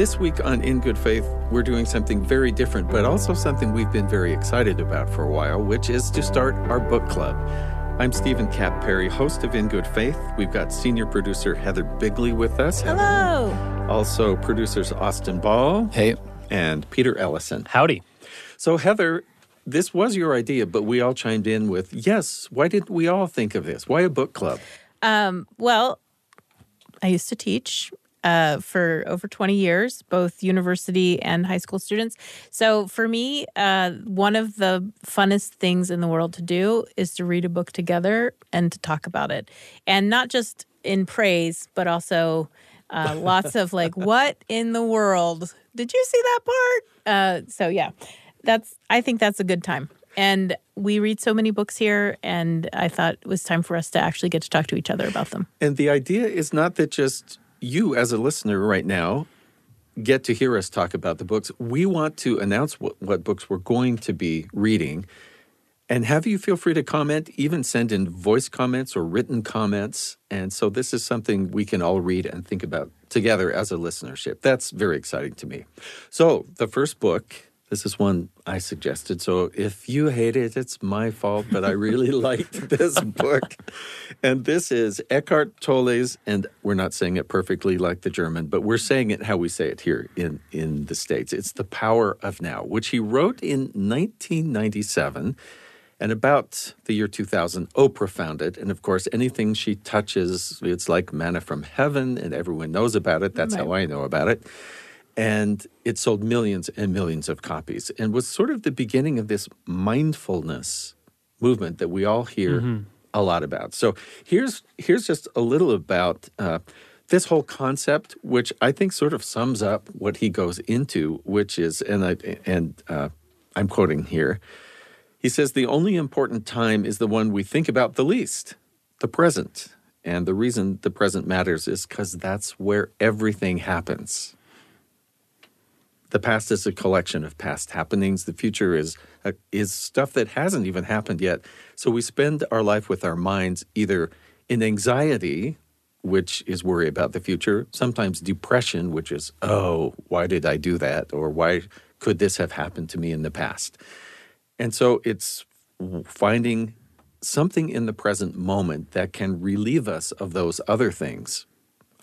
This week on In Good Faith, we're doing something very different, but also something we've been very excited about for a while, which is to start our book club. I'm Steven Kapp Perry, host of In Good Faith. We've got senior producer Heather Bigley with us. Hello. Also, producers Austin Ball. Hey. And Peter Ellison. Howdy. So, Heather, this was your idea, but we all chimed in with, yes, why didn't we all think of this? Why a book club? Um, well, I used to teach uh, for over 20 years, both university and high school students. So for me, uh, one of the funnest things in the world to do is to read a book together and to talk about it. And not just in praise, but also uh, lots of like, what in the world? Did you see that part? Uh, so yeah, that's, I think that's a good time. And we read so many books here, and I thought it was time for us to actually get to talk to each other about them. And the idea is not that just you, as a listener right now, get to hear us talk about the books. We want to announce what, what books we're going to be reading and have you feel free to comment, even send in voice comments or written comments. And so this is something we can all read and think about together as a listenership. That's very exciting to me. So the first book this is one I suggested. So if you hate it, it's my fault, but I really liked this book. And this is Eckhart Tolle's, and we're not saying it perfectly like the German, but we're saying it how we say it here in, in the States. It's The Power of Now, which he wrote in 1997. And about the year 2000, Oprah found it. And of course, anything she touches, it's like manna from heaven, and everyone knows about it. That's right. how I know about it and it sold millions and millions of copies and was sort of the beginning of this mindfulness movement that we all hear mm-hmm. a lot about. So here's here's just a little about uh, this whole concept, which I think sort of sums up what he goes into, which is and I and uh, I'm quoting here. He says the only important time is the one we think about the least, the present. And the reason the present matters is because that's where everything happens. The past is a collection of past happenings. The future is uh, is stuff that hasn't even happened yet. So we spend our life with our minds either in anxiety, which is worry about the future, sometimes depression, which is, oh, why did I do that? Or why could this have happened to me in the past? And so it's finding something in the present moment that can relieve us of those other things.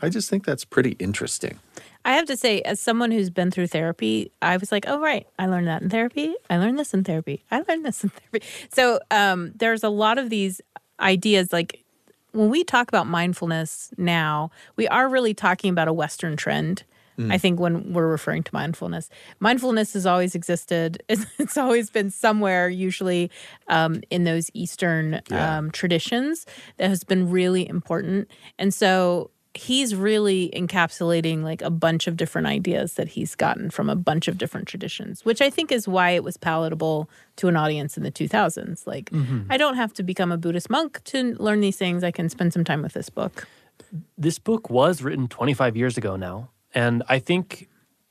I just think that's pretty interesting. I have to say, as someone who's been through therapy, I was like, oh, right, I learned that in therapy. I learned this in therapy. I learned this in therapy. So um, there's a lot of these ideas like when we talk about mindfulness now, we are really talking about a Western trend. Mm. I think when we're referring to mindfulness, mindfulness has always existed. It's, it's always been somewhere, usually um, in those Eastern yeah. um, traditions, that has been really important. And so he's really encapsulating like a bunch of different ideas that he's gotten from a bunch of different traditions, which I think is why it was palatable to an audience in the 2000s. Like, mm-hmm. I don't have to become a Buddhist monk to learn these things. I can spend some time with this book. This book was written 25 years ago now. And I think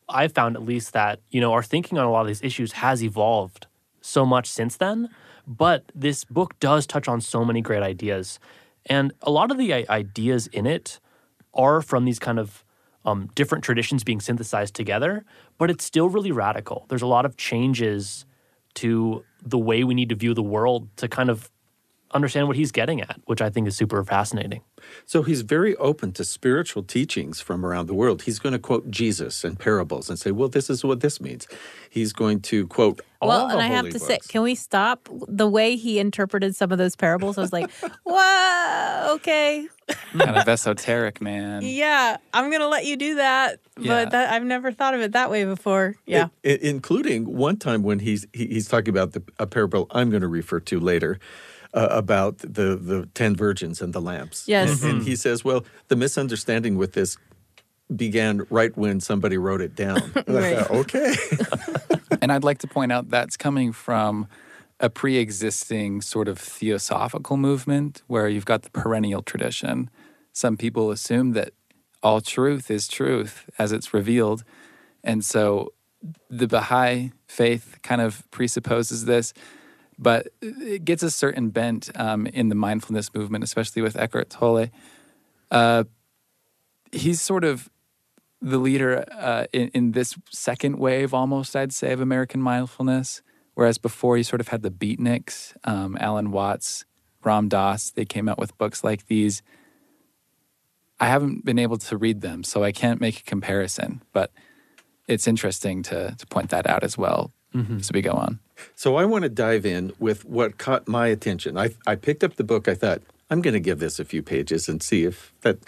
I've found at least that, you know, our thinking on a lot of these issues has evolved so much since then. But this book does touch on so many great ideas. And a lot of the ideas in it are from these kind of um, different traditions being synthesized together, but it's still really radical. There's a lot of changes to the way we need to view the world to kind of understand what he's getting at, which I think is super fascinating. So he's very open to spiritual teachings from around the world. He's going to quote Jesus and parables and say, "Well, this is what this means." He's going to quote all well, and I have to books. say, can we stop the way he interpreted some of those parables? I was like, "Whoa, okay." kind of esoteric, man. Yeah, I'm gonna let you do that, yeah. but that, I've never thought of it that way before. Yeah, it, including one time when he's he, he's talking about the, a parable I'm going to refer to later uh, about the the ten virgins and the lamps. Yes, and, and he says, well, the misunderstanding with this began right when somebody wrote it down. right. okay. and I'd like to point out that's coming from a pre existing sort of theosophical movement where you've got the perennial tradition. Some people assume that all truth is truth as it's revealed. And so the Baha'i faith kind of presupposes this but it gets a certain bent um, in the mindfulness movement, especially with Eckhart Tolle. Uh, he's sort of the leader uh, in, in this second wave, almost, I'd say, of American mindfulness. Whereas before, you sort of had the beatniks, um, Alan Watts, Ram Dass, they came out with books like these. I haven't been able to read them, so I can't make a comparison, but it's interesting to, to point that out as well Mm-hmm. as we go on. So I want to dive in with what caught my attention. I, I picked up the book. I thought I'm going to give this a few pages and see if that.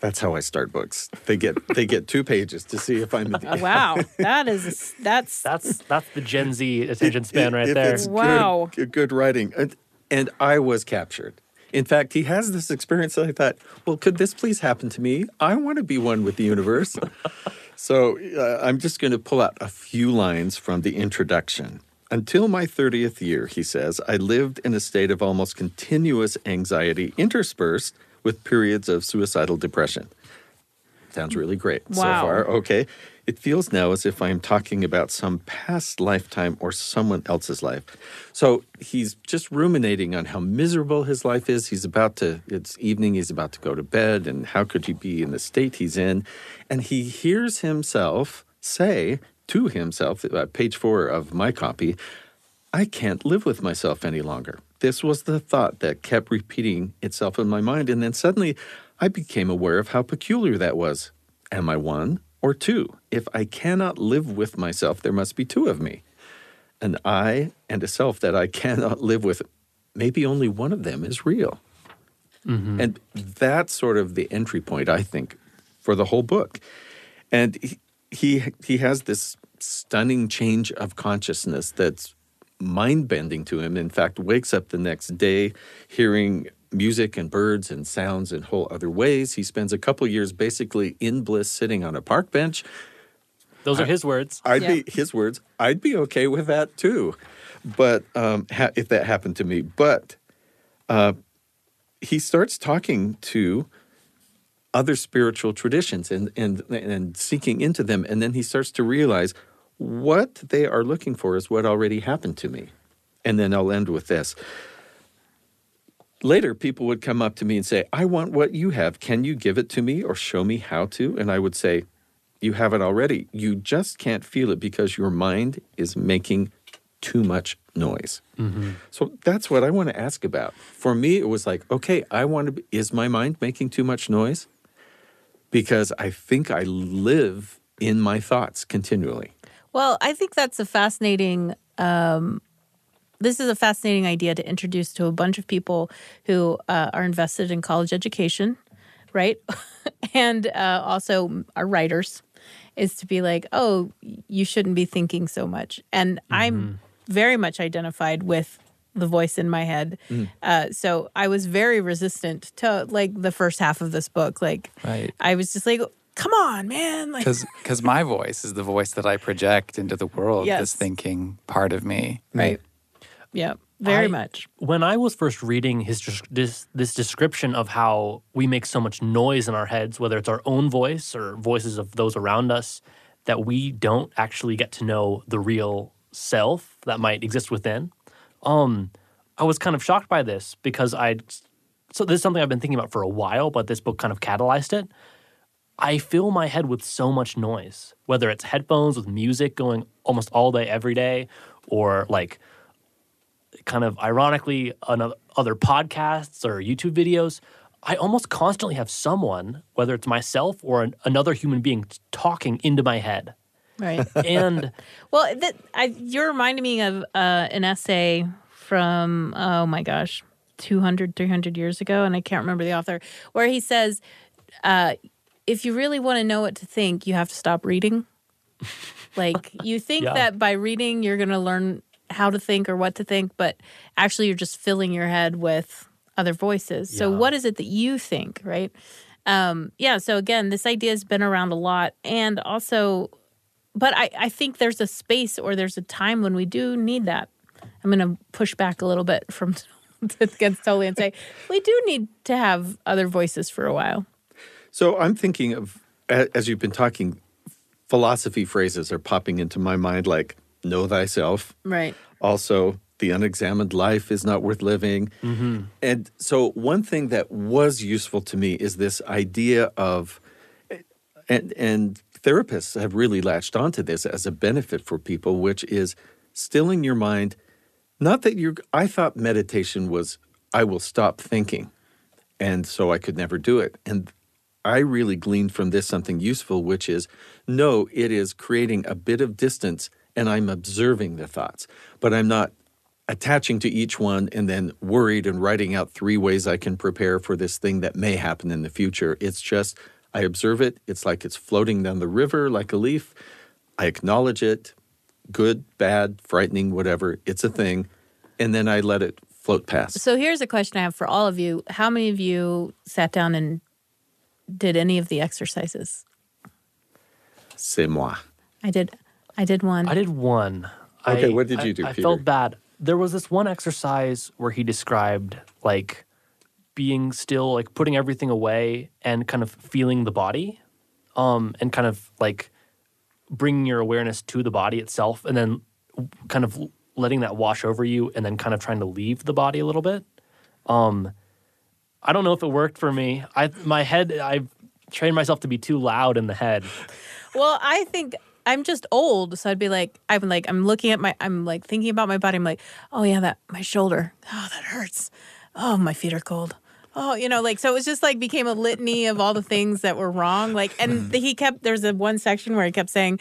That's how I start books. They get they get two pages to see if I'm. Oh, wow, that is that's That's that's the Gen Z attention span right if there. It's Wow. good, good writing, and, and I was captured. In fact, he has this experience. that I thought, well, could this please happen to me? I want to be one with the universe. so uh, I'm just going to pull out a few lines from the introduction. Until my 30th year, he says, I lived in a state of almost continuous anxiety interspersed with periods of suicidal depression. Sounds really great so far. Okay. It feels now as if I am talking about some past lifetime or someone else's life. So he's just ruminating on how miserable his life is. He's about to, it's evening, he's about to go to bed, and how could he be in the state he's in? And he hears himself say to himself, uh, page four of my copy, I can't live with myself any longer. This was the thought that kept repeating itself in my mind. And then suddenly I became aware of how peculiar that was. Am I one or two? If I cannot live with myself, there must be two of me. An I and a self that I cannot live with. Maybe only one of them is real. Mm-hmm. And that's sort of the entry point, I think, for the whole book. And he, he he has this stunning change of consciousness that's mind bending to him. In fact, wakes up the next day hearing music and birds and sounds in whole other ways. He spends a couple years basically in bliss, sitting on a park bench. Those are his words. I'd Yeah. be his words. I'd be okay with that too, but um, ha- if that happened to me, but uh, he starts talking to other spiritual traditions and and and seeking into them, and then he starts to realize what they are looking for is what already happened to me. And then I'll end with this. Later, people would come up to me and say, I want what you have. Can you give it to me or show me how to? And I would say, You have it already. You just can't feel it because your mind is making too much noise. So that's what I want to ask about. For me, it was like, okay, I want to, be, is my mind making too much noise? Because I think I live in my thoughts continually. Well, I think that's a fascinating. Um, this is a fascinating idea to introduce to a bunch of people who uh, are invested in college education, right? and uh, also are writers, is to be like, oh, you shouldn't be thinking so much. And I'm very much identified with the voice in my head. Uh, so I was very resistant to like the first half of this book. Like, Right. I was just like, come on, man. Like, Because my voice is the voice that I project into the world, Yes. this thinking part of me. right. Yeah, very I- much. When I was first reading his this this description of how we make so much noise in our heads, whether it's our own voice or voices of those around us, that we don't actually get to know the real self that might exist within. Um, I was kind of shocked by this because I. So this is something I've been thinking about for a while, but this book kind of catalyzed it. I fill my head with so much noise, whether it's headphones with music going almost all day, every day, or like kind of ironically another, other podcasts or YouTube videos. I almost constantly have someone, whether it's myself or an, another human being, talking into my head. Right. And well, that, I, you're reminding me of uh, an essay from, oh my gosh, 200, 300 years ago. And I can't remember the author, where he says, uh, if you really want to know what to think, you have to stop reading. Like, you think Yeah. that by reading, you're going to learn how to think or what to think, but actually, you're just filling your head with other voices. So, Yeah. what is it that you think, right? Um, yeah. So, again, this idea has been around a lot. And also, but I, I think there's a space or there's a time when we do need that. I'm going to push back a little bit from this against Tolle and say we do need to have other voices for a while. So I'm thinking of, as you've been talking, philosophy phrases are popping into my mind like know thyself. Right. Also, the unexamined life is not worth living. Mm-hmm. And so, one thing that was useful to me is this idea of and and therapists have really latched onto this as a benefit for people, which is stilling your mind. Not that you're. I thought meditation was I will stop thinking, and so I could never do it. And I really gleaned from this something useful, which is no, it is creating a bit of distance, and I'm observing the thoughts, but I'm not attaching to each one and then worried and writing out three ways I can prepare for this thing that may happen in the future. It's just I observe it. It's like it's floating down the river like a leaf. I acknowledge it, good, bad, frightening, whatever. It's a thing. And then I let it float past. So here's a question I have for all of you. How many of you sat down and did any of the exercises? C'est moi. I did I did one. I did one. Okay, I- what did you I- do, I, Peter? felt bad. There was this one exercise where he described like being still, like putting everything away and kind of feeling the body, um, and kind of like bringing your awareness to the body itself, and then kind of letting that wash over you, and then kind of trying to leave the body a little bit. Um, I don't know if it worked for me. I my head, I've trained myself to be too loud in the head. Well, I think I'm just old, so I'd be like, I'm like, I'm looking at my, I'm like thinking about my body. I'm like, oh yeah, that my shoulder, oh that hurts. Oh, my feet are cold. Oh, you know, like so. It was just like became a litany of all the things that were wrong. Like, and the, he kept there's a one section where he kept saying,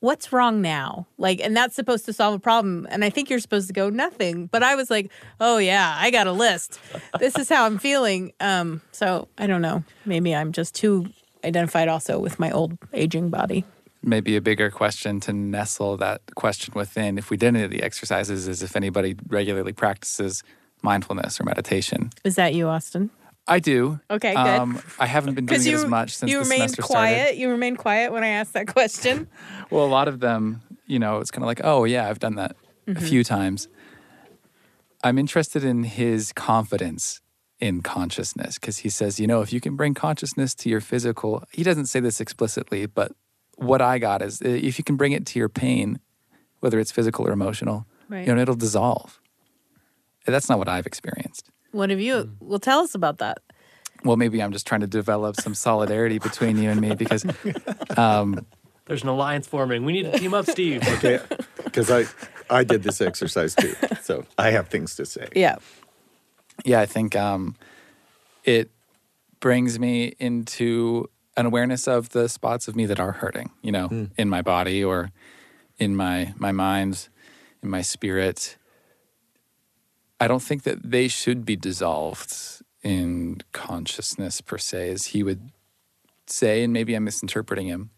"What's wrong now?" Like, and that's supposed to solve a problem. And I think you're supposed to go nothing. But I was like, oh yeah, I got a list. This is how I'm feeling. Um, so I don't know. Maybe I'm just too identified also with my old aging body. Maybe a bigger question to nestle that question within if we did any of the exercises is if anybody regularly practices mindfulness or meditation Is that you, Austin? i do Okay, good. um, i haven't been doing Because it you as much since you the remained semester quiet. started You remained quiet when I asked that question. well a lot of them you know it's kind of like oh yeah i've done that a few times i'm interested in his confidence in consciousness because he says you know if you can bring consciousness to your physical he doesn't say this explicitly but what i got is uh, if you can bring it to your pain whether it's physical or emotional Right. you know it'll dissolve that's not what i've experienced What have you? Well, tell us about that. well maybe i'm just trying to develop some solidarity between you and me because um, There's an alliance forming. We need to team up, Steve. Okay, because I I did this exercise too, so I have things to say. Yeah. yeah, I think um, it brings me into an awareness of the spots of me that are hurting, you know, hmm. in my body or in my my mind, in my spirit. I don't think that they should be dissolved in consciousness per se, as he would say, and maybe I'm misinterpreting him.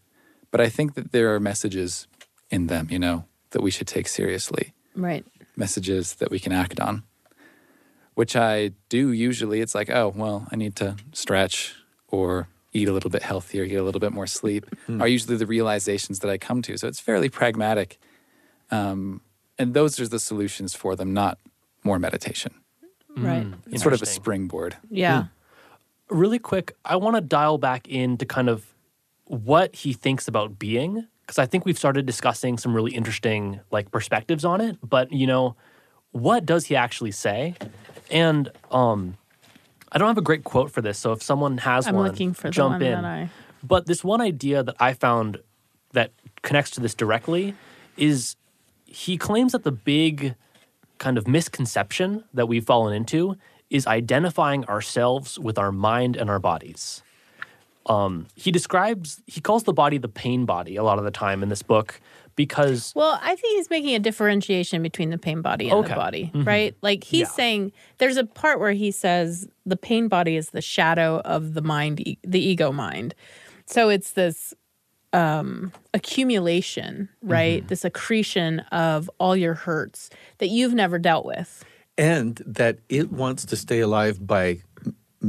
But I think that there are messages in them, you know, that we should take seriously Right. messages that we can act on, which I do usually. It's like, oh, well, I need to stretch or eat a little bit healthier, get a little bit more sleep, are usually the realizations that I come to. So it's fairly pragmatic. Um, and those are the solutions for them, not more meditation. Right. It's sort of a springboard. Yeah. really quick, I want to dial back into kind of what he thinks about being because I think we've started discussing some really interesting like perspectives on it. But you know, what does he actually say? And um, I don't have a great quote for this, so if someone has I'm one, looking for the jump one in. that I. But this one idea that I found that connects to this directly is he claims that the big kind of misconception that we've fallen into is identifying ourselves with our mind and our bodies. Um, he describes, he calls the body the pain body a lot of the time in this book because Well, I think he's making a differentiation between the pain body and Okay. the body, right? Like he's Yeah. saying there's a part where he says the pain body is the shadow of the mind, e- the ego mind. So it's this um, accumulation, right? This accretion of all your hurts that you've never dealt with. and that it wants to stay alive by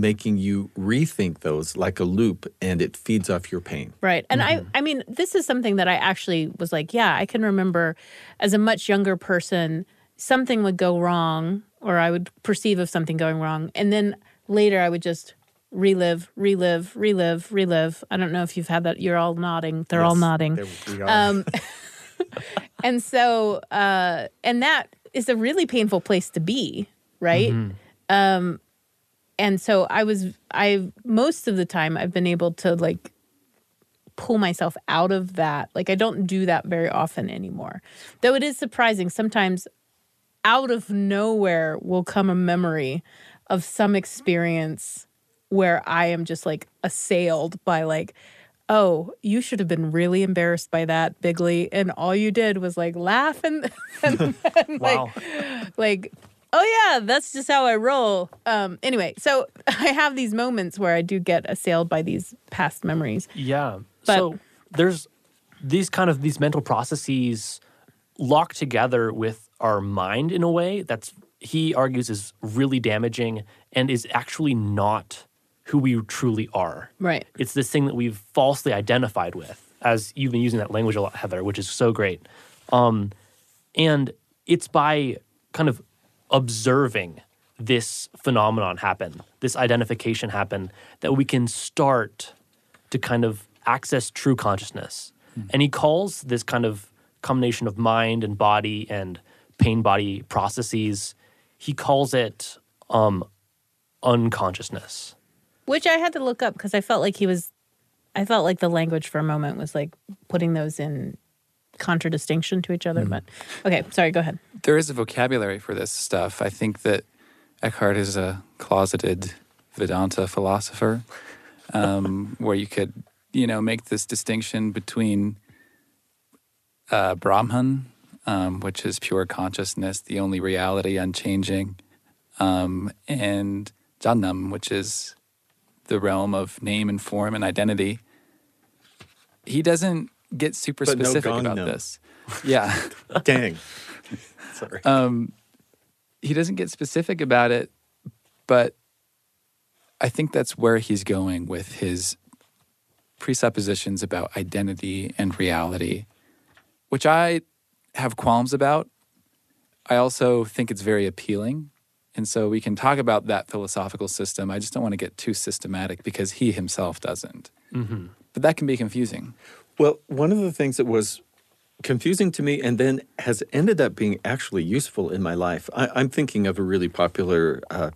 making you rethink those like a loop and it feeds off your pain. Right. And I I mean, this is something that I actually was like, yeah, I can remember as a much younger person, something would go wrong or I would perceive of something going wrong. And then later I would just relive, relive, relive, relive. I don't know if you've had that. You're all nodding. They're all Yes, nodding. there we are. Um, and so, uh, and that is a really painful place to be, right? Um, and so I was, I most of the time I've been able to like pull myself out of that. Like I don't do that very often anymore. Though it is surprising sometimes out of nowhere will come a memory of some experience where I am just like assailed by like oh, you should have been really embarrassed by that, Bigley. And all you did was like laugh and, and, and Wow. like, like, oh yeah, that's just how I roll. Um, anyway, so I have these moments where I do get assailed by these past memories. Yeah. But- so there's these kind of these mental processes locked together with our mind in a way that's he argues is really damaging and is actually not who we truly are. Right. It's this thing that we've falsely identified with, as you've been using that language a lot, Heather, which is so great. Um, and it's by kind of observing this phenomenon happen, this identification happen, that we can start to kind of access true consciousness. And he calls this kind of combination of mind and body and pain body processes, he calls it um, unconsciousness. Which I had to look up because I felt like he was, I felt like the language for a moment was like putting those in contradistinction to each other. But okay, sorry, go ahead. There is a vocabulary for this stuff. I think that Eckhart is a closeted Vedanta philosopher, um, where you could, you know, make this distinction between uh, Brahman, um, which is pure consciousness, the only reality, unchanging, um, and Jannam, which is the realm of name and form and identity. He doesn't get super But no specific about Gangnam. this. Yeah. Dang. Sorry. um, he doesn't get specific about it, but I think that's where he's going with his presuppositions about identity and reality, which I have qualms about. I also think it's very appealing. And so we can talk about that philosophical system. I just don't want to get too systematic because he himself doesn't. But that can be confusing. Well, one of the things that was confusing to me and then has ended up being actually useful in my life, I, I'm thinking of a really popular uh,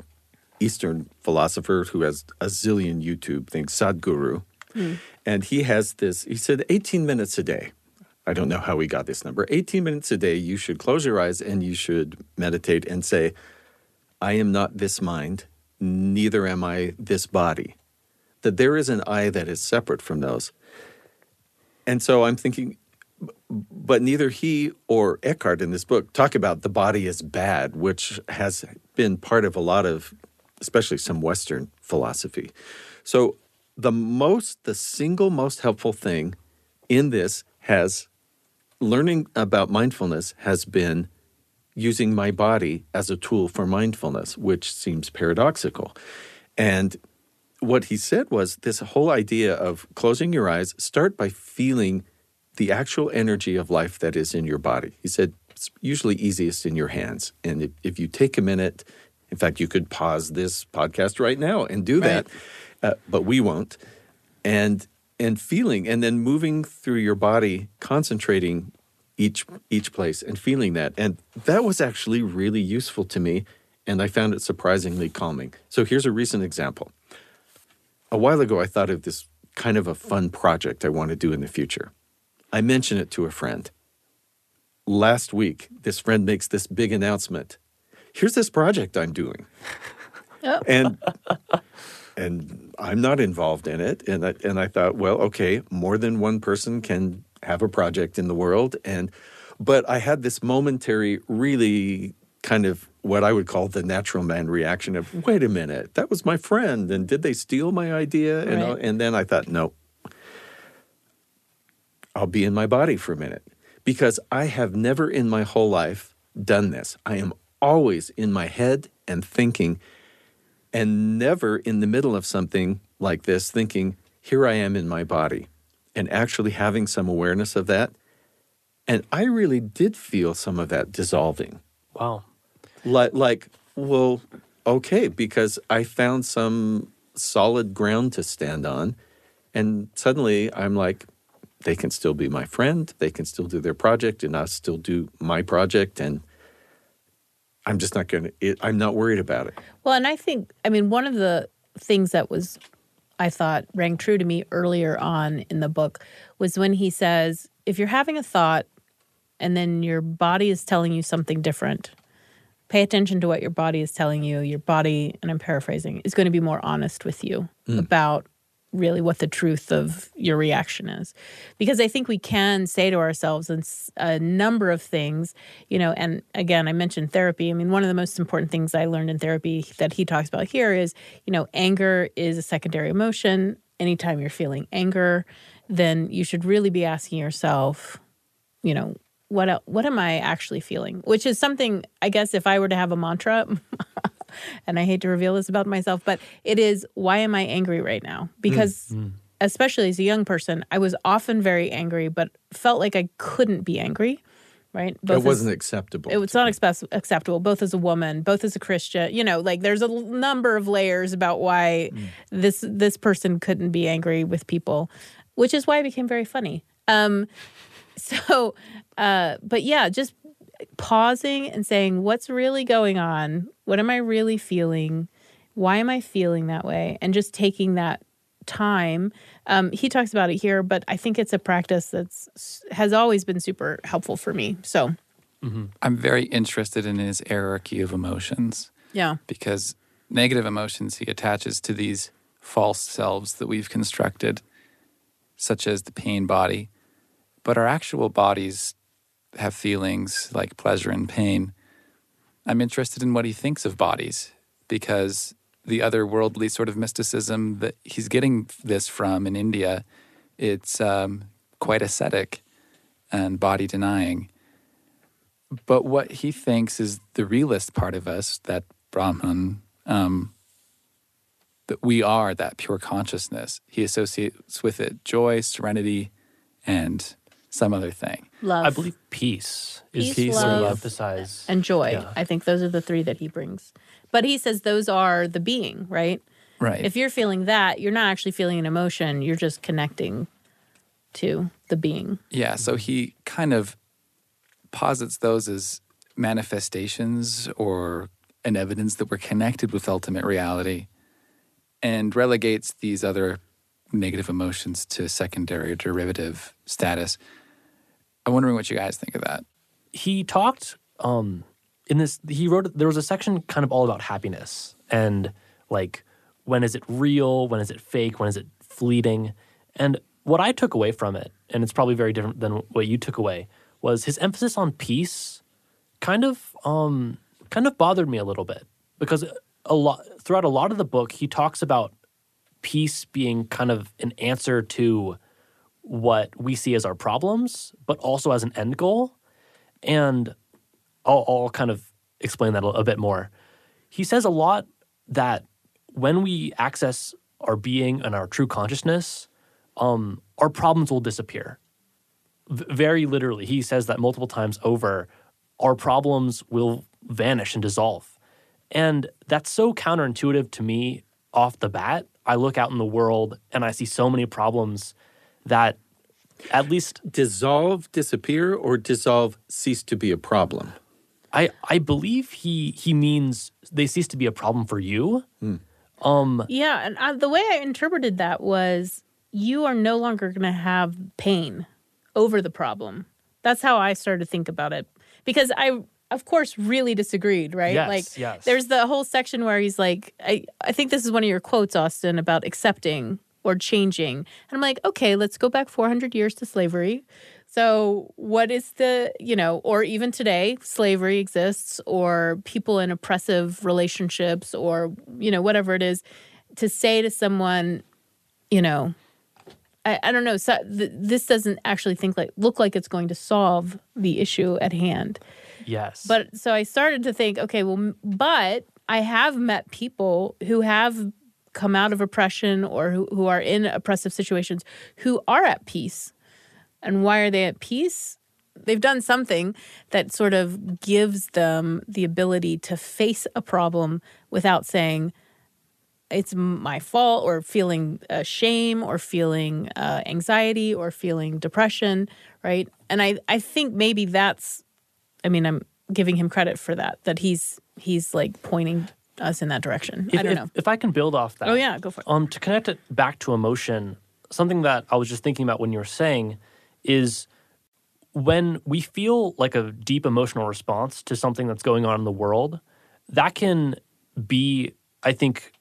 Eastern philosopher who has a zillion YouTube things, Sadhguru. And he has this, he said 18 minutes a day. I don't know how he got this number. 18 minutes a day, you should close your eyes and you should meditate and say, I am not this mind, neither am I this body. That there is an I that is separate from those. And so I'm thinking, but neither he or Eckhart in this book talk about the body as bad, which has been part of a lot of, especially some Western philosophy. So the most, the single most helpful thing in this has learning about mindfulness has been using my body as a tool for mindfulness, which seems paradoxical. And what he said was this whole idea of closing your eyes, start by feeling the actual energy of life that is in your body. He said it's usually easiest in your hands. And if, if you take a minute, in fact, you could pause this podcast right now and do that, uh, but we won't. And and feeling, and then moving through your body, concentrating each each place and feeling that, and that was actually really useful to me, and I found it surprisingly calming. So here's a recent example a while ago, I thought of this kind of a fun project I want to do in the future. I mention it to a friend. Last week, this friend makes this big announcement. Here's this project I'm doing. Oh. And and I'm not involved in it. And I, and I thought, well, okay, more than one person can have a project in the world. And but I had this momentary, really kind of what I would call the natural man reaction of, wait a minute, that was my friend, and did they steal my idea? And, and then I thought, no, I'll be in my body for a minute because I have never in my whole life done this. I am always in my head and thinking, and never in the middle of something like this thinking, here I am in my body, and actually having some awareness of that. And I really did feel some of that dissolving. Wow. Like, like, well, okay, because I found some solid ground to stand on. And suddenly I'm like, they can still be my friend. They can still do their project, and I'll still do my project. And I'm just not going to, I'm not worried about it. Well, and I think, I mean, one of the things that was I thought rang true to me earlier on in the book was when he says, if you're having a thought and then your body is telling you something different, pay attention to what your body is telling you. Your body, and I'm paraphrasing, is going to be more honest with you hmm. about really what the truth of your reaction is. Because I think we can say to ourselves a number of things, you know, and again, I mentioned therapy. I mean, one of the most important things I learned in therapy that he talks about here is, you know, anger is a secondary emotion. Anytime you're feeling anger, then you should really be asking yourself, you know, what uh, what am I actually feeling? Which is something I guess if I were to have a mantra, and I hate to reveal this about myself, but it is why am I angry right now? Mm, because mm. especially as a young person, I was often very angry, but felt like I couldn't be angry. Right? it wasn't acceptable. it was not expe- acceptable, both as a woman, both as a Christian. You know, like there's a l- number of layers about why mm. this this person couldn't be angry with people, which is why it became very funny. Um, so, uh, but yeah, just pausing and saying, what's really going on? What am I really feeling? Why am I feeling that way? And just taking that time. Um, he talks about it here, but I think it's a practice that's has always been super helpful for me. So, I'm very interested in his hierarchy of emotions yeah. because negative emotions he attaches to these false selves that we've constructed, such as the pain body. But our actual bodies have feelings like pleasure and pain. I'm interested in what he thinks of bodies because the otherworldly sort of mysticism that he's getting this from in India, it's um, quite ascetic and body denying. But what he thinks is the realist part of us, that Brahman, um, that we are that pure consciousness. He associates with it joy, serenity, and some other thing. Love. I believe peace is Peace, what love, we emphasize. and joy. Yeah. I think those are the three that he brings. But he says those are the being, right? Right. If you're feeling that, you're not actually feeling an emotion, you're just connecting to the being. Yeah, so he kind of posits those as manifestations or an evidence that we're connected with ultimate reality and relegates these other negative emotions to secondary or derivative status. I'm wondering what you guys think of that. he talked um in this he wrote there was a section kind of all about happiness and like when is it real? When is it fake? When is it fleeting? And what i took away from it and it's probably very different than what you took away was his emphasis on peace kind of um kind of bothered me a little bit because a lot throughout a lot of the book he talks about peace being kind of an answer to what we see as our problems but also as an end goal and I'll, I'll kind of explain that a, a bit more. He says a lot that when we access our being and our true consciousness, um, our problems will disappear. V- very literally, he says that multiple times over. Our problems will vanish and dissolve, and that's so counterintuitive to me off the bat. I look out in the world and I see so many problems that, at least dissolve, disappear, or dissolve, cease to be a problem. I I believe he he means they cease to be a problem for you. Um, Yeah, and uh, the way I interpreted that was you are no longer going to have pain over the problem. That's how I started to think about it because I of course really disagreed, right? Yes, like yes. there's the whole section where he's like I I think this is one of your quotes Austin about accepting or changing. And I'm like, "Okay, let's go back 400 years to slavery." So, what is the, you know, or even today, slavery exists, or people in oppressive relationships, or, you know, whatever it is, to say to someone, you know, I, I don't know, so th- this doesn't actually think like, look like it's going to solve the issue at hand. yes, But so I started to think, okay, well, but I have met people who have come out of oppression or who, who are in oppressive situations who are at peace. And why are they at peace? They've done something that sort of gives them the ability to face a problem without saying, it's my fault or feeling uh, shame or feeling uh, anxiety or feeling depression right and i i think maybe that's i mean i'm giving him credit for that that he's he's like pointing us in that direction. If, I don't if- know. If I can build off that. Oh yeah, go for it. Um, to connect it back to emotion, something that I was just thinking about when you were saying is when we feel like a deep emotional response to something that's going on in the world, that can be, I think,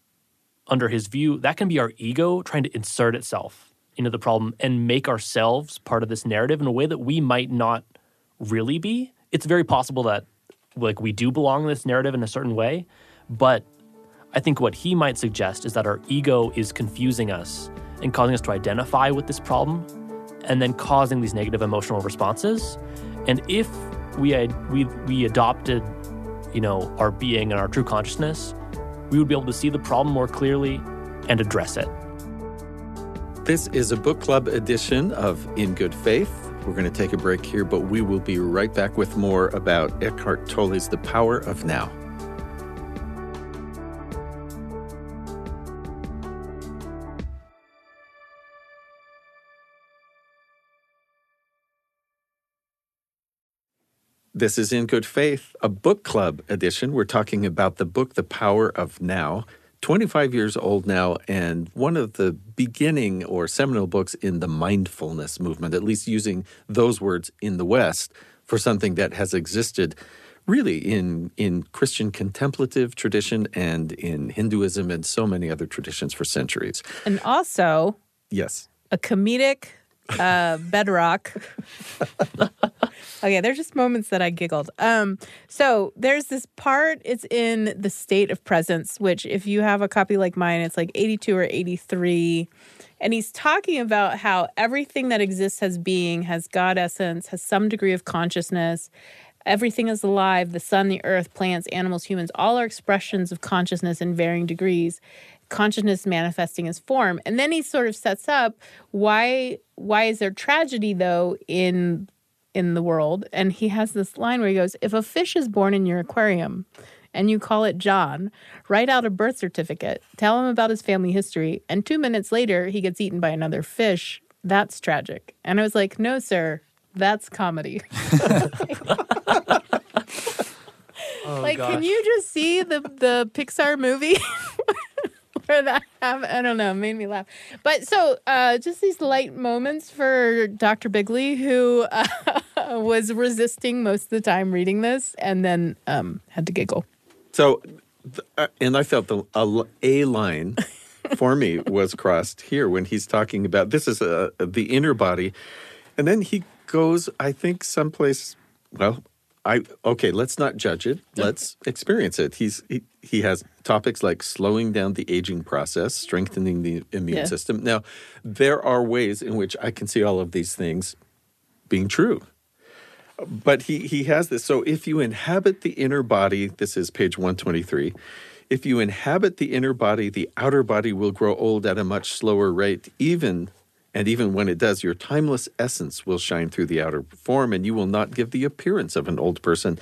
under his view, that can be our ego trying to insert itself into the problem and make ourselves part of this narrative in a way that we might not really be. It's very possible that like we do belong in this narrative in a certain way, but I think what he might suggest is that our ego is confusing us and causing us to identify with this problem and then causing these negative emotional responses. And if we had, we we adopted, you know, our being and our true consciousness, we would be able to see the problem more clearly and address it. This is a book club edition of In Good Faith. We're going to take a break here, but we will be right back with more about Eckhart Tolle's The Power of Now. This is In Good Faith, a book club edition. We're talking about the book, The Power of Now. 25 years old now, and one of the beginning or seminal books in the mindfulness movement, at least using those words in the West for something that has existed really in, in Christian contemplative tradition and in Hinduism and so many other traditions for centuries. And also Yes. a comedic uh, bedrock. okay, there's just moments that I giggled. Um, so there's this part. It's in the state of presence, which if you have a copy like mine, it's like 82 or 83. And he's talking about how everything that exists has being has God essence, has some degree of consciousness. Everything is alive the sun, the earth, plants, animals, humans, all are expressions of consciousness in varying degrees consciousness manifesting as form and then he sort of sets up why why is there tragedy though in in the world and he has this line where he goes if a fish is born in your aquarium and you call it John, write out a birth certificate, tell him about his family history, and two minutes later he gets eaten by another fish. That's tragic. And I was like, no, sir, that's comedy. Oh, like, can you just see the the Pixar movie where that? I don't know, made me laugh. But so, uh, just these light moments for Dr. Bigley, who uh, was resisting most of the time reading this, and then um, had to giggle. So, uh, and I felt the a, a line for me was crossed here when he's talking about this is uh, the inner body, and then he goes, I think, someplace. Well, I okay. Let's not judge it. Let's experience it. He's he, he has topics like slowing down the aging process, strengthening the immune Yeah. system. Now, there are ways in which I can see all of these things being true but he he has this so if you inhabit the inner body this is page 123 if you inhabit the inner body the outer body will grow old at a much slower rate even and even when it does your timeless essence will shine through the outer form and you will not give the appearance of an old person.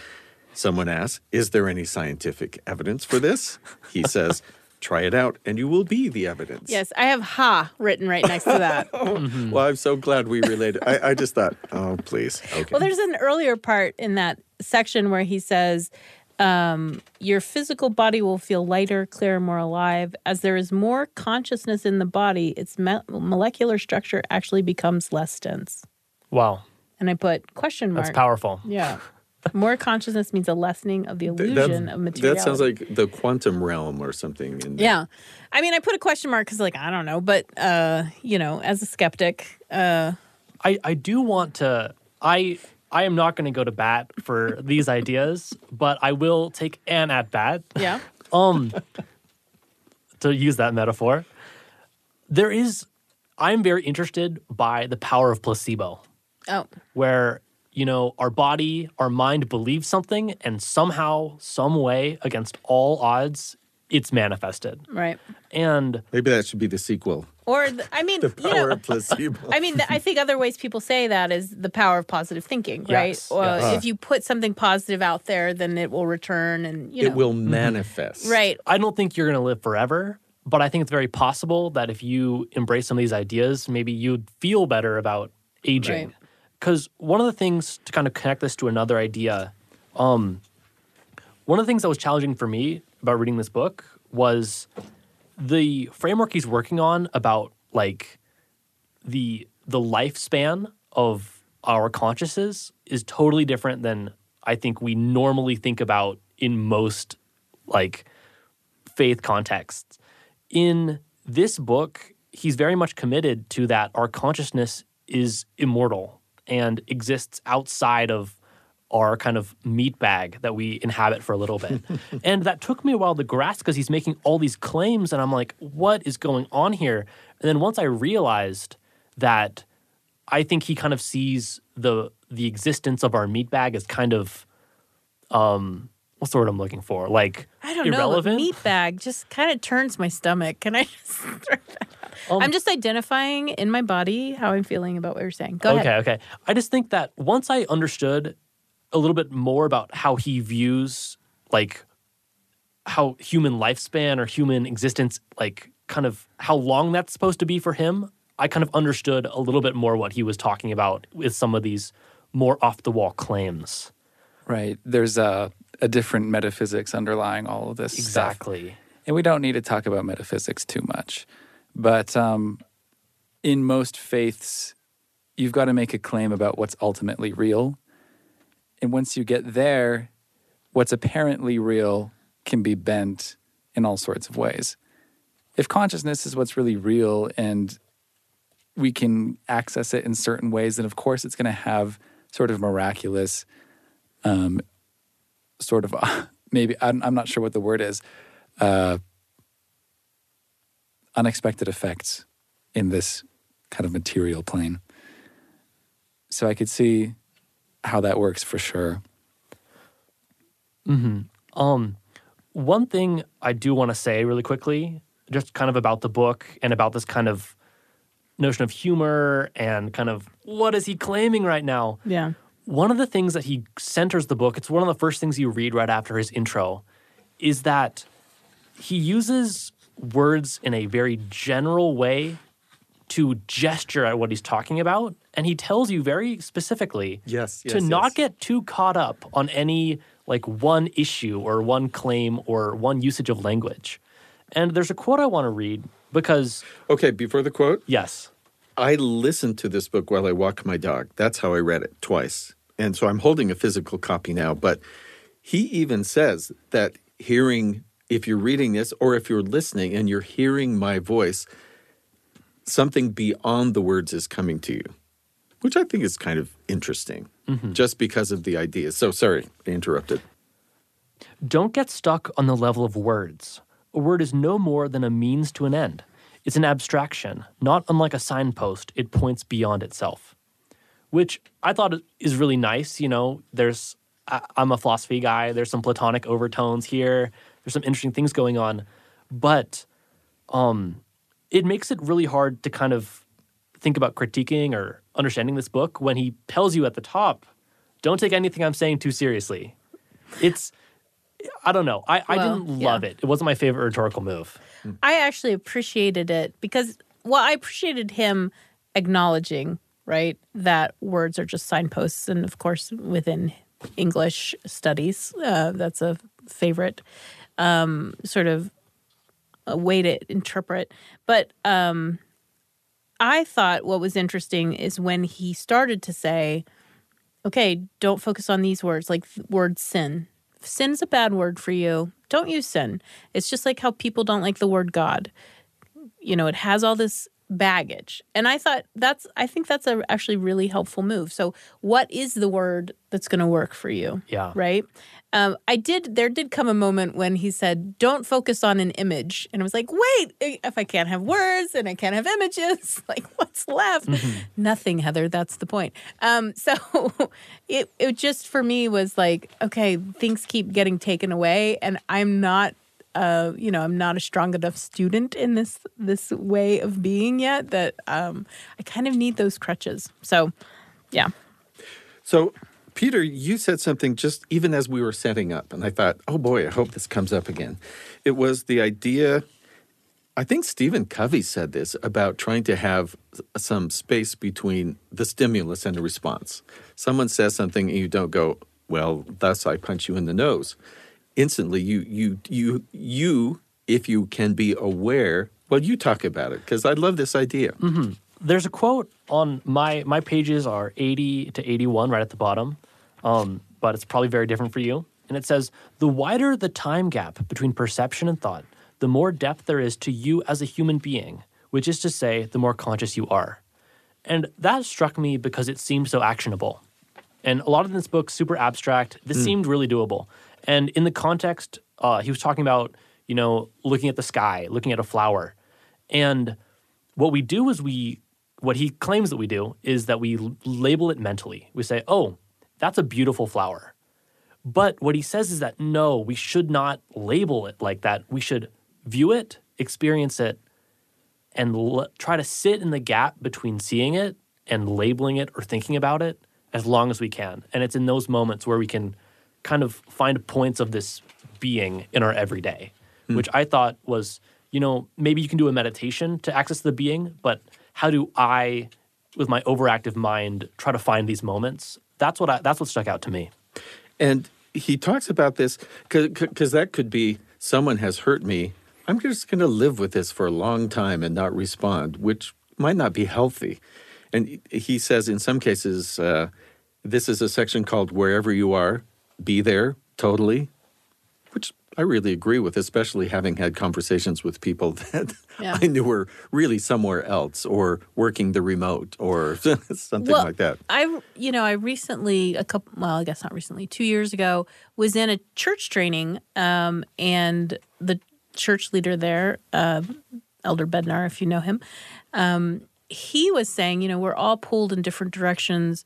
Someone asks is there any scientific evidence for this? He says try it out and you will be the evidence. Yes, I have "ha" written right next to that. Oh, mm-hmm. well i'm so glad we related. I, I just thought oh please. Okay. Well, there's an earlier part in that section where he says, um, Your physical body will feel lighter, clearer, more alive. As there is more consciousness in the body, its me- molecular structure actually becomes less dense. Wow, And I put question mark. that's powerful. Yeah. More consciousness means a lessening of the illusion that, of materiality. that sounds like the quantum realm or something. In Yeah. I mean, I put a question mark because, like, I don't know. But, uh, you know, as a skeptic, uh, I, I do want to I I am not going to go to bat for these ideas, but I will take an at bat. yeah. Um to use that metaphor. There is I'm very interested by the power of placebo Oh, where you know our body, our mind believes something and somehow some way against all odds it's manifested. right. And Maybe that should be the sequel. Or, the, I mean, The you power know, of placebo. I mean, th- I think other ways people say that is the power of positive thinking, right? Yes, Or yes. if you put something positive out there, then it will return, and you know, it will manifest. right? I don't think you're going to live forever, but I think it's very possible that if you embrace some of these ideas, maybe you'd feel better about aging. Right. Because one of the things to kind of connect this to another idea, um, one of the things that was challenging for me about reading this book was the framework he's working on about like the the lifespan of our consciousness is totally different than I think we normally think about in most like faith contexts. In this book, he's very much committed to that our consciousness is immortal and exists outside of our kind of meat bag that we inhabit for a little bit. and that took me a while to grasp because he's making all these claims and I'm like, what is going on here? And then once I realized that I think he kind of sees the the existence of our meat bag as kind of um what's the word I'm looking for? Like I don't irrelevant. know. Meat bag just kind of turns my stomach. Can I just throw that out? Um, I'm just identifying in my body how I'm feeling about what you're saying. Go okay, ahead. okay. I just think that once I understood a little bit more about how he views like how human lifespan or human existence, like kind of how long that's supposed to be for him, I kind of understood a little bit more what he was talking about with some of these more off the wall claims. Right. There's a, a different metaphysics underlying all of this. stuff. Exactly. And we don't need to talk about metaphysics too much. But um, in most faiths, you've got to make a claim about what's ultimately real. And once you get there, what's apparently real can be bent in all sorts of ways. If consciousness is what's really real and we can access it in certain ways, then of course it's going to have sort of miraculous, um, sort of maybe, I'm, I'm not sure what the word is, uh, unexpected effects in this kind of material plane. So I could see how that works for sure. Um, one thing I do want to say really quickly, just kind of about the book and about this kind of notion of humor and kind of what is he claiming right now. Yeah. One of the things that he centers the book, it's one of the first things you read right after his intro, is that he uses words in a very general way to gesture at what he's talking about. And he tells you very specifically Yes, to yes, not get too caught up on any like one issue or one claim or one usage of language. And there's a quote I want to read because, Okay, before the quote, yes, I listened to this book while I walk my dog. That's how I read it twice. And so I'm holding a physical copy now. But he even says that hearing, if you're reading this or if you're listening and you're hearing my voice, something beyond the words is coming to you, which I think is kind of interesting just because of the idea. So sorry, I interrupted. Don't get stuck on the level of words. A word is no more than a means to an end. It's an abstraction, not unlike a signpost, it points beyond itself. Which I thought is really nice. You know, there's, I- I'm a philosophy guy, there's some Platonic overtones here, there's some interesting things going on. But um, it makes it really hard to kind of think about critiquing or understanding this book when he tells you at the top, don't take anything I'm saying too seriously. It's, I don't know. I, I didn't yeah. love it. It wasn't my favorite rhetorical move. I actually appreciated it because, well, I appreciated him acknowledging, right, that words are just signposts. And of course, within English studies, uh, that's a favorite um, sort of a way to interpret. But um, I thought what was interesting is when he started to say, okay, don't focus on these words, like th- word sin. If sin's a bad word for you, don't use sin. It's just like how people don't like the word God. You know, it has all this baggage. And I thought that's, I think that's a actually really helpful move. So, what is the word that's going to work for you? Yeah. Right. Um, I did, there did come a moment when he said, don't focus on an image. And I was like, wait, if I can't have words and I can't have images, like what's left? Nothing, Heather. That's the point. Um, so it, it just for me was like, okay, things keep getting taken away and I'm not uh, you know, I'm not a strong enough student in this this way of being yet that um, I kind of need those crutches. So, yeah, So, Peter, you said something just even as we were setting up, and I thought, oh boy, I hope this comes up again. It was the idea. I think Stephen Covey said this about trying to have some space between the stimulus and the response. Someone says something and you don't go, well, thus I punch you in the nose. Instantly you you you you if you can be aware. Well, you talk about it because I love this idea. there's a quote on my my pages are 80 to 81 right at the bottom um, but it's probably very different for you. And it says the wider the time gap between perception and thought the more depth there is to you as a human being which is to say the more conscious you are. And that struck me because it seemed so actionable. And a lot of this book super abstract. This seemed really doable and in the context uh, he was talking about you know looking at the sky looking at a flower. And what we do is we what he claims that we do is that we label it mentally. We say oh that's a beautiful flower. But what he says is that no we should not label it like that. We should view it experience it and l- try to sit in the gap between seeing it and labeling it or thinking about it as long as we can. And it's in those moments where we can kind of find points of this being in our everyday which i thought was you know maybe you can do a meditation to access the being but how do i with my overactive mind try to find these moments that's what I, that's what stuck out to me And he talks about this because that could be someone has hurt me. I'm just going to live with this for a long time and not respond, which might not be healthy. And he says in some cases, uh, this is a section called Wherever You Are, Be There Totally, which I really agree with, especially having had conversations with people that Yeah. I knew were really somewhere else or working the remote or something Well, like that. I, you know, I recently, a couple, well, I guess not recently, two years ago, was in a church training, um, and the church leader there, uh, Elder Bednar, if you know him, um, he was saying, you know, we're all pulled in different directions,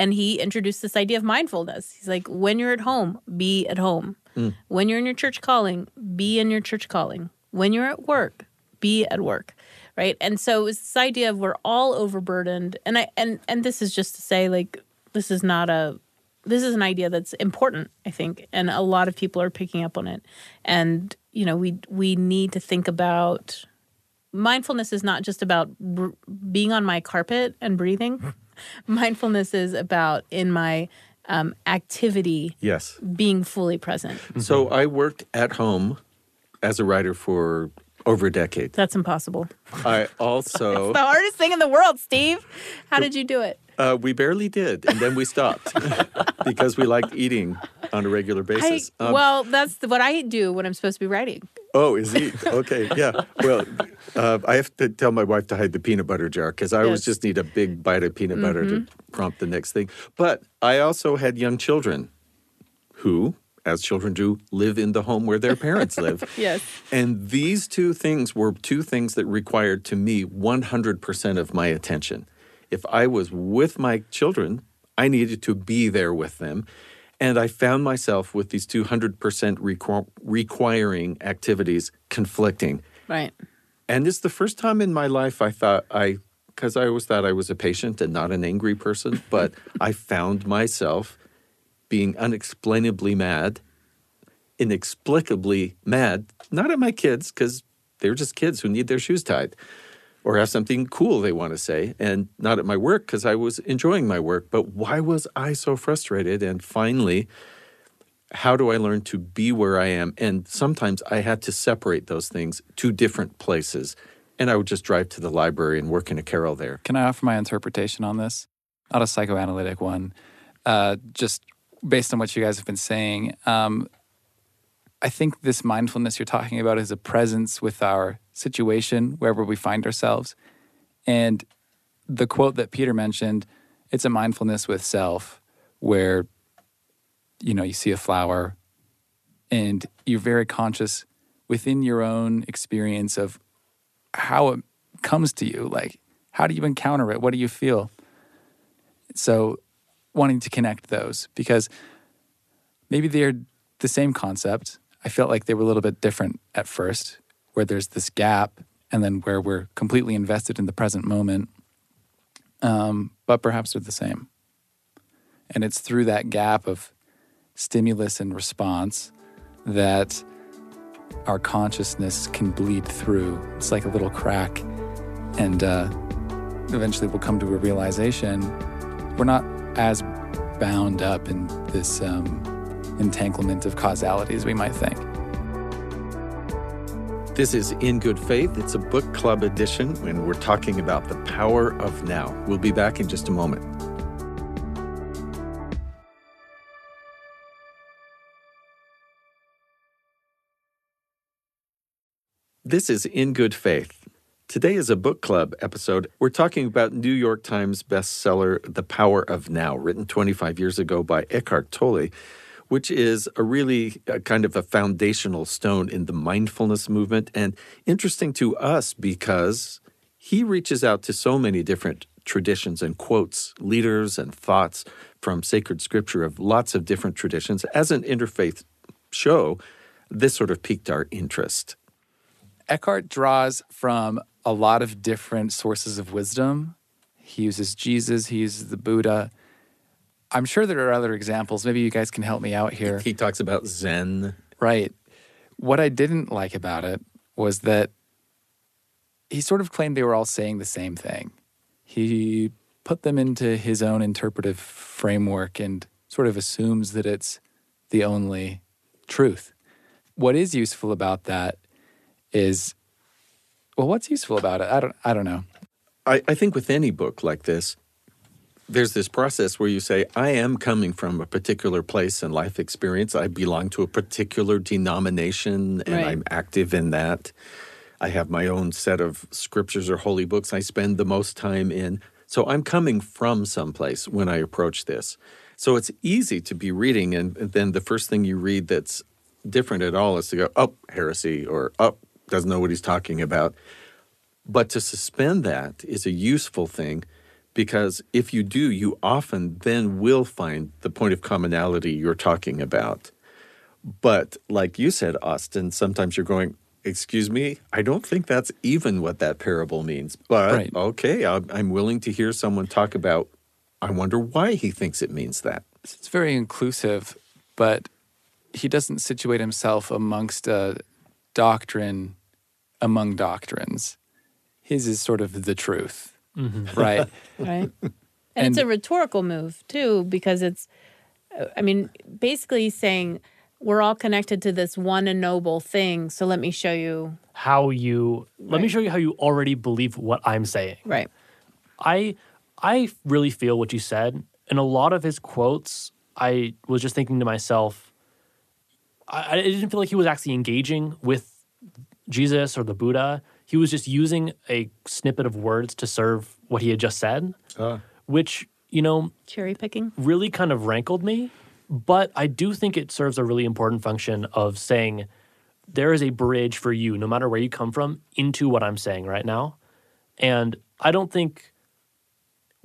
and he introduced this idea of mindfulness. He's like, when you're at home, be at home. Mm. When you're in your church calling, be in your church calling. When you're at work, be at work right and so it's this idea of we're all overburdened and i and and this is just to say like this is not a this is an idea that's important i think and a lot of people are picking up on it and you know we we need to think about mindfulness is not just about br- being on my carpet and breathing mindfulness is about in my um, activity Yes. being fully present So I worked at home as a writer for over a decade. that's impossible I also the hardest thing in the world steve how did you do it uh, we barely did, and then we stopped because we liked eating on a regular I, basis. Um, well, that's what I do when I'm supposed to be writing. oh, is he okay? Yeah. Well, uh, I have to tell my wife to hide the peanut butter jar because I always just need a big bite of peanut butter to prompt the next thing. But I also had young children who, as children do, live in the home where their parents live. Yes. And these two things were two things that required to me 100% of my attention. If I was with my children, I needed to be there with them. And I found myself with these 200% requ- requiring activities conflicting. Right. And it's the first time in my life I thought I, because I always thought I was a patient and not an angry person, but I found myself being unexplainably mad, inexplicably mad, not at my kids, because they're just kids who need their shoes tied or have something cool they want to say, and not at my work because I was enjoying my work. But why was I so frustrated? And finally, how do I learn to be where I am? And sometimes I had to separate those things to different places. And I would just drive to the library and work in a carrel there. Can I offer my interpretation on this? Not a psychoanalytic one, uh, just based on what you guys have been saying. Um, I think this mindfulness you're talking about is a presence with our situation wherever we find ourselves. And the quote that Peter mentioned, it's a mindfulness with self where, you know, you see a flower and you're very conscious within your own experience of how it comes to you. Like, how do you encounter it? What do you feel? So, wanting to connect those because maybe they're the same concept. I felt like they were a little bit different at first, where there's this gap and then where we're completely invested in the present moment. Um, but perhaps they're the same. And it's through that gap of stimulus and response that our consciousness can bleed through. It's like a little crack. And uh, eventually we'll come to a realization we're not as bound up in this um, entanglement of causality as we might think. This is In Good Faith. It's a book club edition, and we're talking about the power of now. We'll be back in just a moment. This is In Good Faith. Today is a book club episode. We're talking about New York Times bestseller The Power of Now, written 25 years ago by Eckhart Tolle, which is a really a kind of a foundational stone in the mindfulness movement and interesting to us because he reaches out to so many different traditions and quotes, leaders and thoughts from sacred scripture of lots of different traditions. As an interfaith show, this sort of piqued our interest. Eckhart draws from a lot of different sources of wisdom. He uses Jesus, he uses the Buddha. I'm sure there are other examples. Maybe you guys can help me out here. He talks about Zen. Right. What I didn't like about it was that he sort of claimed they were all saying the same thing. He put them into his own interpretive framework and sort of assumes that it's the only truth. What is useful about that is well, what's useful about it? I don't I don't know. I, I think with any book like this, there's this process where you say, I am coming from a particular place and life experience. I belong to a particular denomination and Right. I'm active in that. I have my own set of scriptures or holy books I spend the most time in. So I'm coming from someplace when I approach this. So it's easy to be reading, and then the first thing you read that's different at all is to go, oh, heresy, or oh, doesn't know what he's talking about. But to suspend that is a useful thing because if you do, you often then will find the point of commonality you're talking about. But like you said, Austin, sometimes you're going, Excuse me, I don't think that's even what that parable means. But Right. okay, I'm I'm willing to hear someone talk about, I wonder why he thinks it means that. It's very inclusive, but he doesn't situate himself amongst a doctrine among doctrines. His is sort of the truth, right? right? And, it's a rhetorical move too, because it's, uh, I mean, basically saying we're all connected to this one and noble thing. So let me show you. How you let me show you how you already believe what I'm saying. Right. I I really feel what you said. In a lot of his quotes, I was just thinking to myself, I, I didn't feel like he was actually engaging with Jesus or the Buddha. He was just using a snippet of words to serve what he had just said, ah. which, you know, Cherry picking. really kind of rankled me. But I do think it serves a really important function of saying there is a bridge for you, no matter where you come from, into what I'm saying right now. And I don't think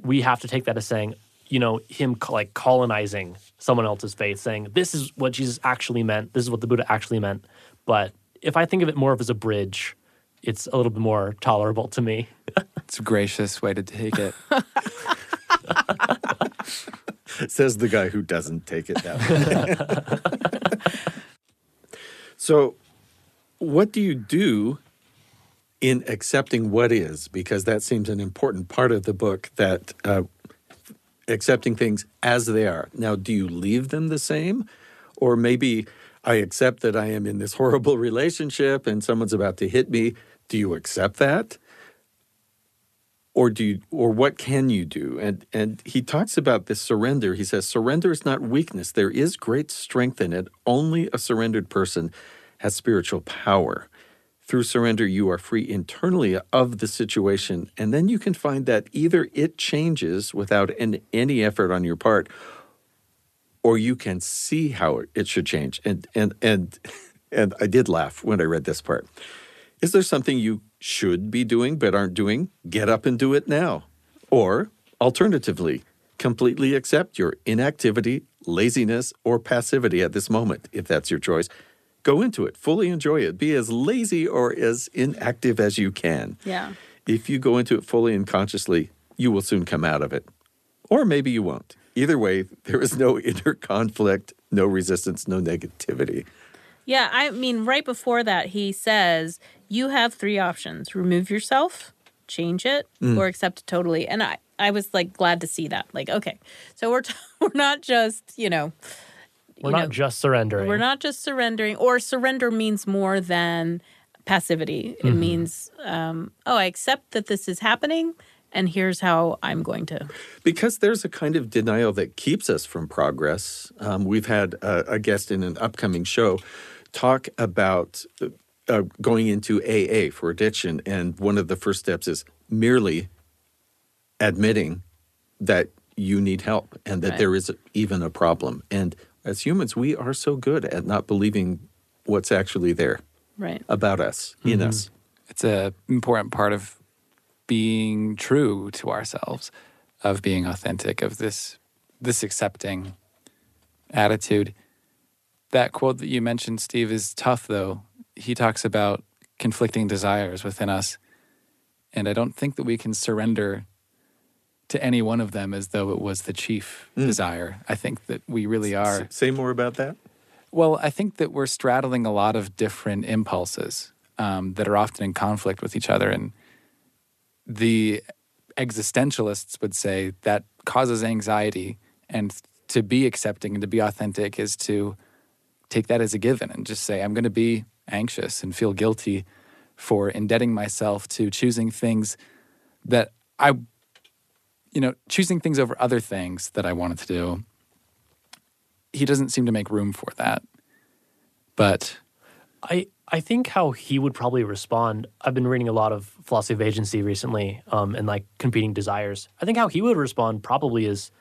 we have to take that as saying, you know, him co- like colonizing someone else's faith, saying this is what Jesus actually meant, this is what the Buddha actually meant. But if I think of it more of as a bridge, it's a little bit more tolerable to me. It's a gracious way to take it. Says the guy who doesn't take it that way. so, what do you do in accepting what is? Because that seems an important part of the book that uh, accepting things as they are. Now, do you leave them the same? Or maybe I accept that I am in this horrible relationship and someone's about to hit me. Do you accept that? or do you, or what can you do? And and he talks about this surrender. He says surrender is not weakness. There is great strength in it. Only a surrendered person has spiritual power. Through surrender you are free internally of the situation. And then you can find that either it changes without an, any effort on your part or you can see how it- should change and and and and I did laugh when I read this part is there something you should be doing but aren't doing? Get up and do it now. Or, alternatively, completely accept your inactivity, laziness, or passivity at this moment, if that's your choice. Go into it, fully enjoy it. Be as lazy or as inactive as you can. Yeah. If you go into it fully and consciously, you will soon come out of it. Or maybe you won't. Either way, there is no inner conflict, no resistance, no negativity. Yeah, I mean, right before that, he says you have three options: remove yourself, change it, or accept it totally. And I, I was like glad to see that. Like, okay, so we're t- we're not just you know We're you not know, just surrendering. we're not just surrendering, or surrender means more than passivity. It means, um, oh, I accept that this is happening, and here's how I'm going to. Because there's a kind of denial that keeps us from progress. Um, we've had a, a guest in an upcoming show talk about uh, going into AA for addiction, and one of the first steps is merely admitting that you need help and that Right. there is even a problem. And as humans, we are so good at not believing what's actually there Right. about us, in us. It's an important part of being true to ourselves, of being authentic, of this this accepting attitude. That quote that you mentioned, Steve, is tough though. He talks about conflicting desires within us. And I don't think that we can surrender to any one of them as though it was the chief desire. I think that we really are. Say more about that. Well, I think that we're straddling a lot of different impulses um, that are often in conflict with each other. And the existentialists would say that causes anxiety. And to be accepting and to be authentic is to take that as a given and just say, I'm going to be anxious and feel guilty for indebting myself to choosing things that I, you know, choosing things over other things that I wanted to do he doesn't seem to make room for that. But I I think how he would probably respond. I've been reading a lot of philosophy of agency recently, um, and like competing desires. I think how he would respond probably is,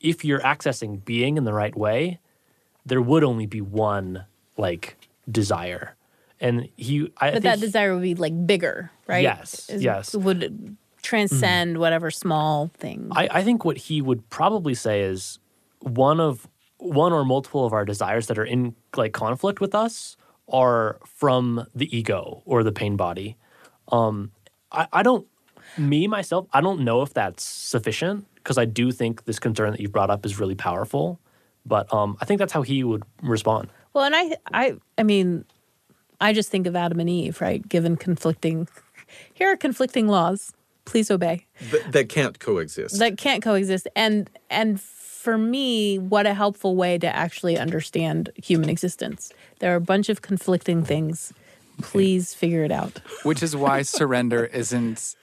if you're accessing being in the right way, there would only be one like desire, and he. I But think that he- desire would be like bigger, right? Yes, Is- yes. Would transcend whatever small thing. I, I think what he would probably say is one of one or multiple of our desires that are in like conflict with us are from the ego or the pain body. Um, I, I don't, me myself, I don't know if that's sufficient because I do think this concern that you brought up is really powerful. But um, I think that's how he would respond. Well, and I, I, I mean, I just think of Adam and Eve, right? Given conflicting, here are conflicting laws. Please obey. Th- that can't coexist. That can't coexist. And and for me, what a helpful way to actually understand human existence. There are a bunch of conflicting things. Please figure it out. which is why surrender isn't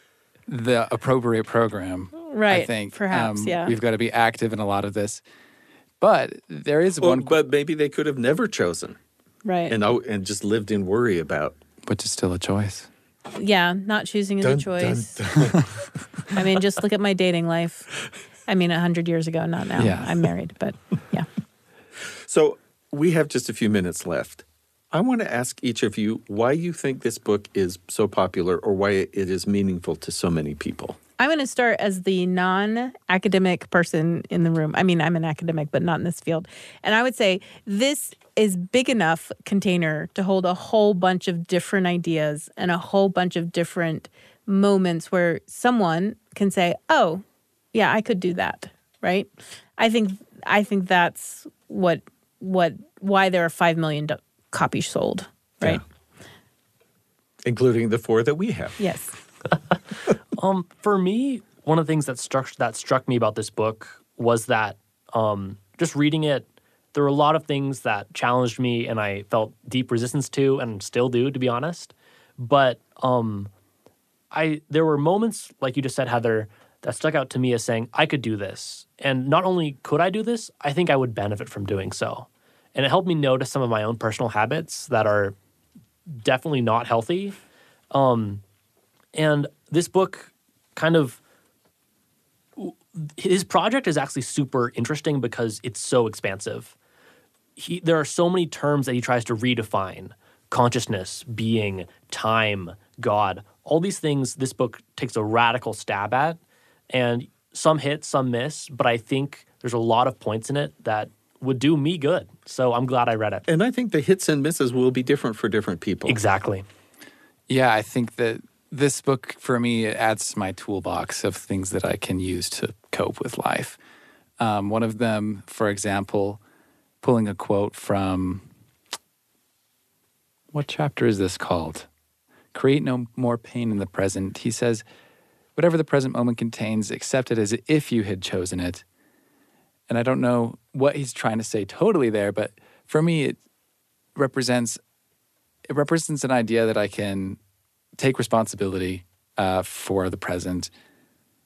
the appropriate program. Right. I Right, think Um, perhaps, yeah. We've got to be active in a lot of this. But there is Well, one, but maybe they could have never chosen Right. and oh, and just lived in worry about. which is still a choice. yeah, not choosing is a choice. dun, dun. I mean, just look at my dating life. I mean, a hundred years ago, not now. Yeah. I'm married, but yeah. So we have just a few minutes left. I want to ask each of you why you think this book is so popular or why it is meaningful to so many people. I'm going to start as the non academic person in the room. I mean, I'm an academic, but not in this field. And I would say this is big enough container to hold a whole bunch of different ideas and a whole bunch of different moments where someone can say, "Oh, yeah, I could do that." Right? I think I think that's what what why there are 5 million do- copies sold, right? Including the four that we have. Yes. Um, for me, one of the things that struck that struck me about this book was that um, just reading it, there were a lot of things that challenged me, and I felt deep resistance to, and still do, to be honest. But um, I there were moments, like you just said, Heather, that stuck out to me as saying I could do this, and not only could I do this, I think I would benefit from doing so, and it helped me notice some of my own personal habits that are definitely not healthy. Um, and this book kind of his project is actually super interesting because it's so expansive. He, there are so many terms that he tries to redefine consciousness, being, time, God. All these things this book takes a radical stab at. And some hit, some miss, but I think there's a lot of points in it that would do me good. So I'm glad I read it. And I think the hits and misses will be different for different people. Exactly. Yeah, I think that this book for me it adds to my toolbox of things that I can use to cope with life. Um, one of them, for example, pulling a quote from what chapter is this called? Create no more pain in the present. He says, whatever the present moment contains, accept it as if you had chosen it. And I don't know what he's trying to say totally there, but for me, it represents it represents an idea that I can take responsibility uh, for the present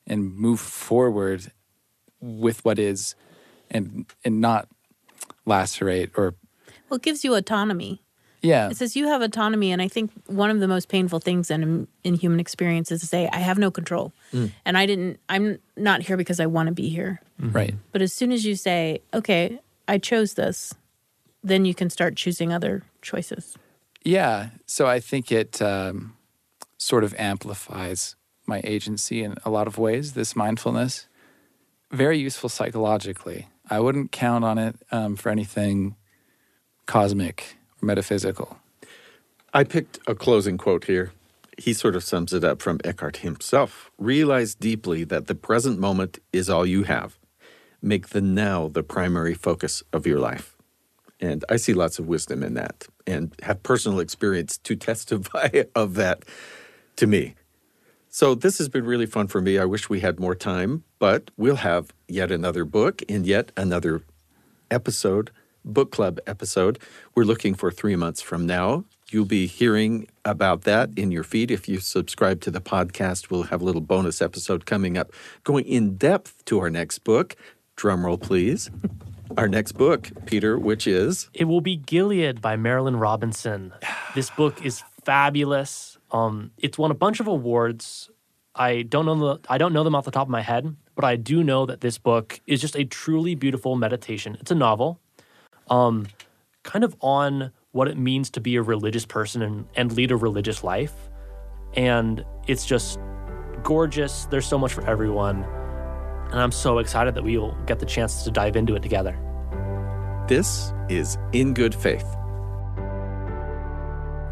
and move forward with what is, and and not lacerate or Well, it gives you autonomy. Yeah It says you have autonomy, and I think one of the most painful things in in human experience is to say I have no control, and I didn't. I'm not here because I want to be here. right But as soon as you say, "Okay, I chose this," then you can start choosing other choices. Yeah. So I think it um, sort of amplifies my agency in a lot of ways, this mindfulness. Very useful psychologically. I wouldn't count on it um, for anything cosmic or metaphysical. I picked a closing quote here. He sort of sums it up from Eckhart himself. Realize deeply that the present moment is all you have. Make the now the primary focus of your life. And I see lots of wisdom in that and have personal experience to testify of that to me. So this has been really fun for me. I wish we had more time, but we'll have yet another book and yet another episode, book club episode. We're looking for three months from now. You'll be hearing about that in your feed. If you subscribe to the podcast, we'll have a little bonus episode coming up, going in depth to our next book. Drumroll, please. Our next book, Peter, which is It will be Gilead by Marilynne Robinson. This book is fabulous. Um, it's won a bunch of awards. I don't know the I don't know them off the top of my head, but I do know that this book is just a truly beautiful meditation. It's a novel, um, kind of on what it means to be a religious person and, and lead a religious life. And it's just gorgeous. There's so much for everyone. And I'm so excited that we will get the chance to dive into it together. This is In Good Faith.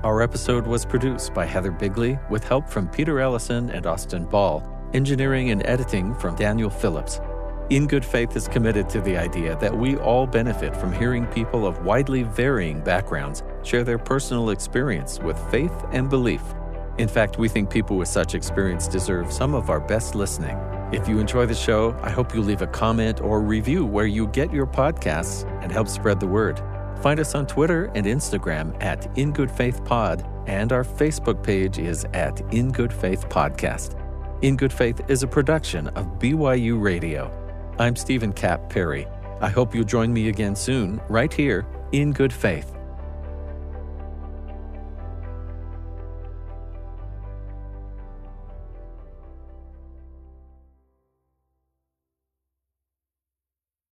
Our episode was produced by Heather Bigley with help from Peter Ellison and Austin Ball, engineering and editing from Daniel Phillips. In Good Faith is committed to the idea that we all benefit from hearing people of widely varying backgrounds share their personal experience with faith and belief. In fact, we think people with such experience deserve some of our best listening. If you enjoy the show, I hope you leave a comment or review where you get your podcasts and help spread the word. Find us on Twitter and Instagram at In Good Faith Pod, and our Facebook page is at In Good Faith Podcast. In Good Faith is a production of BYU Radio. I'm Steven Kapp Perry. I hope you'll join me again soon, right here in Good Faith.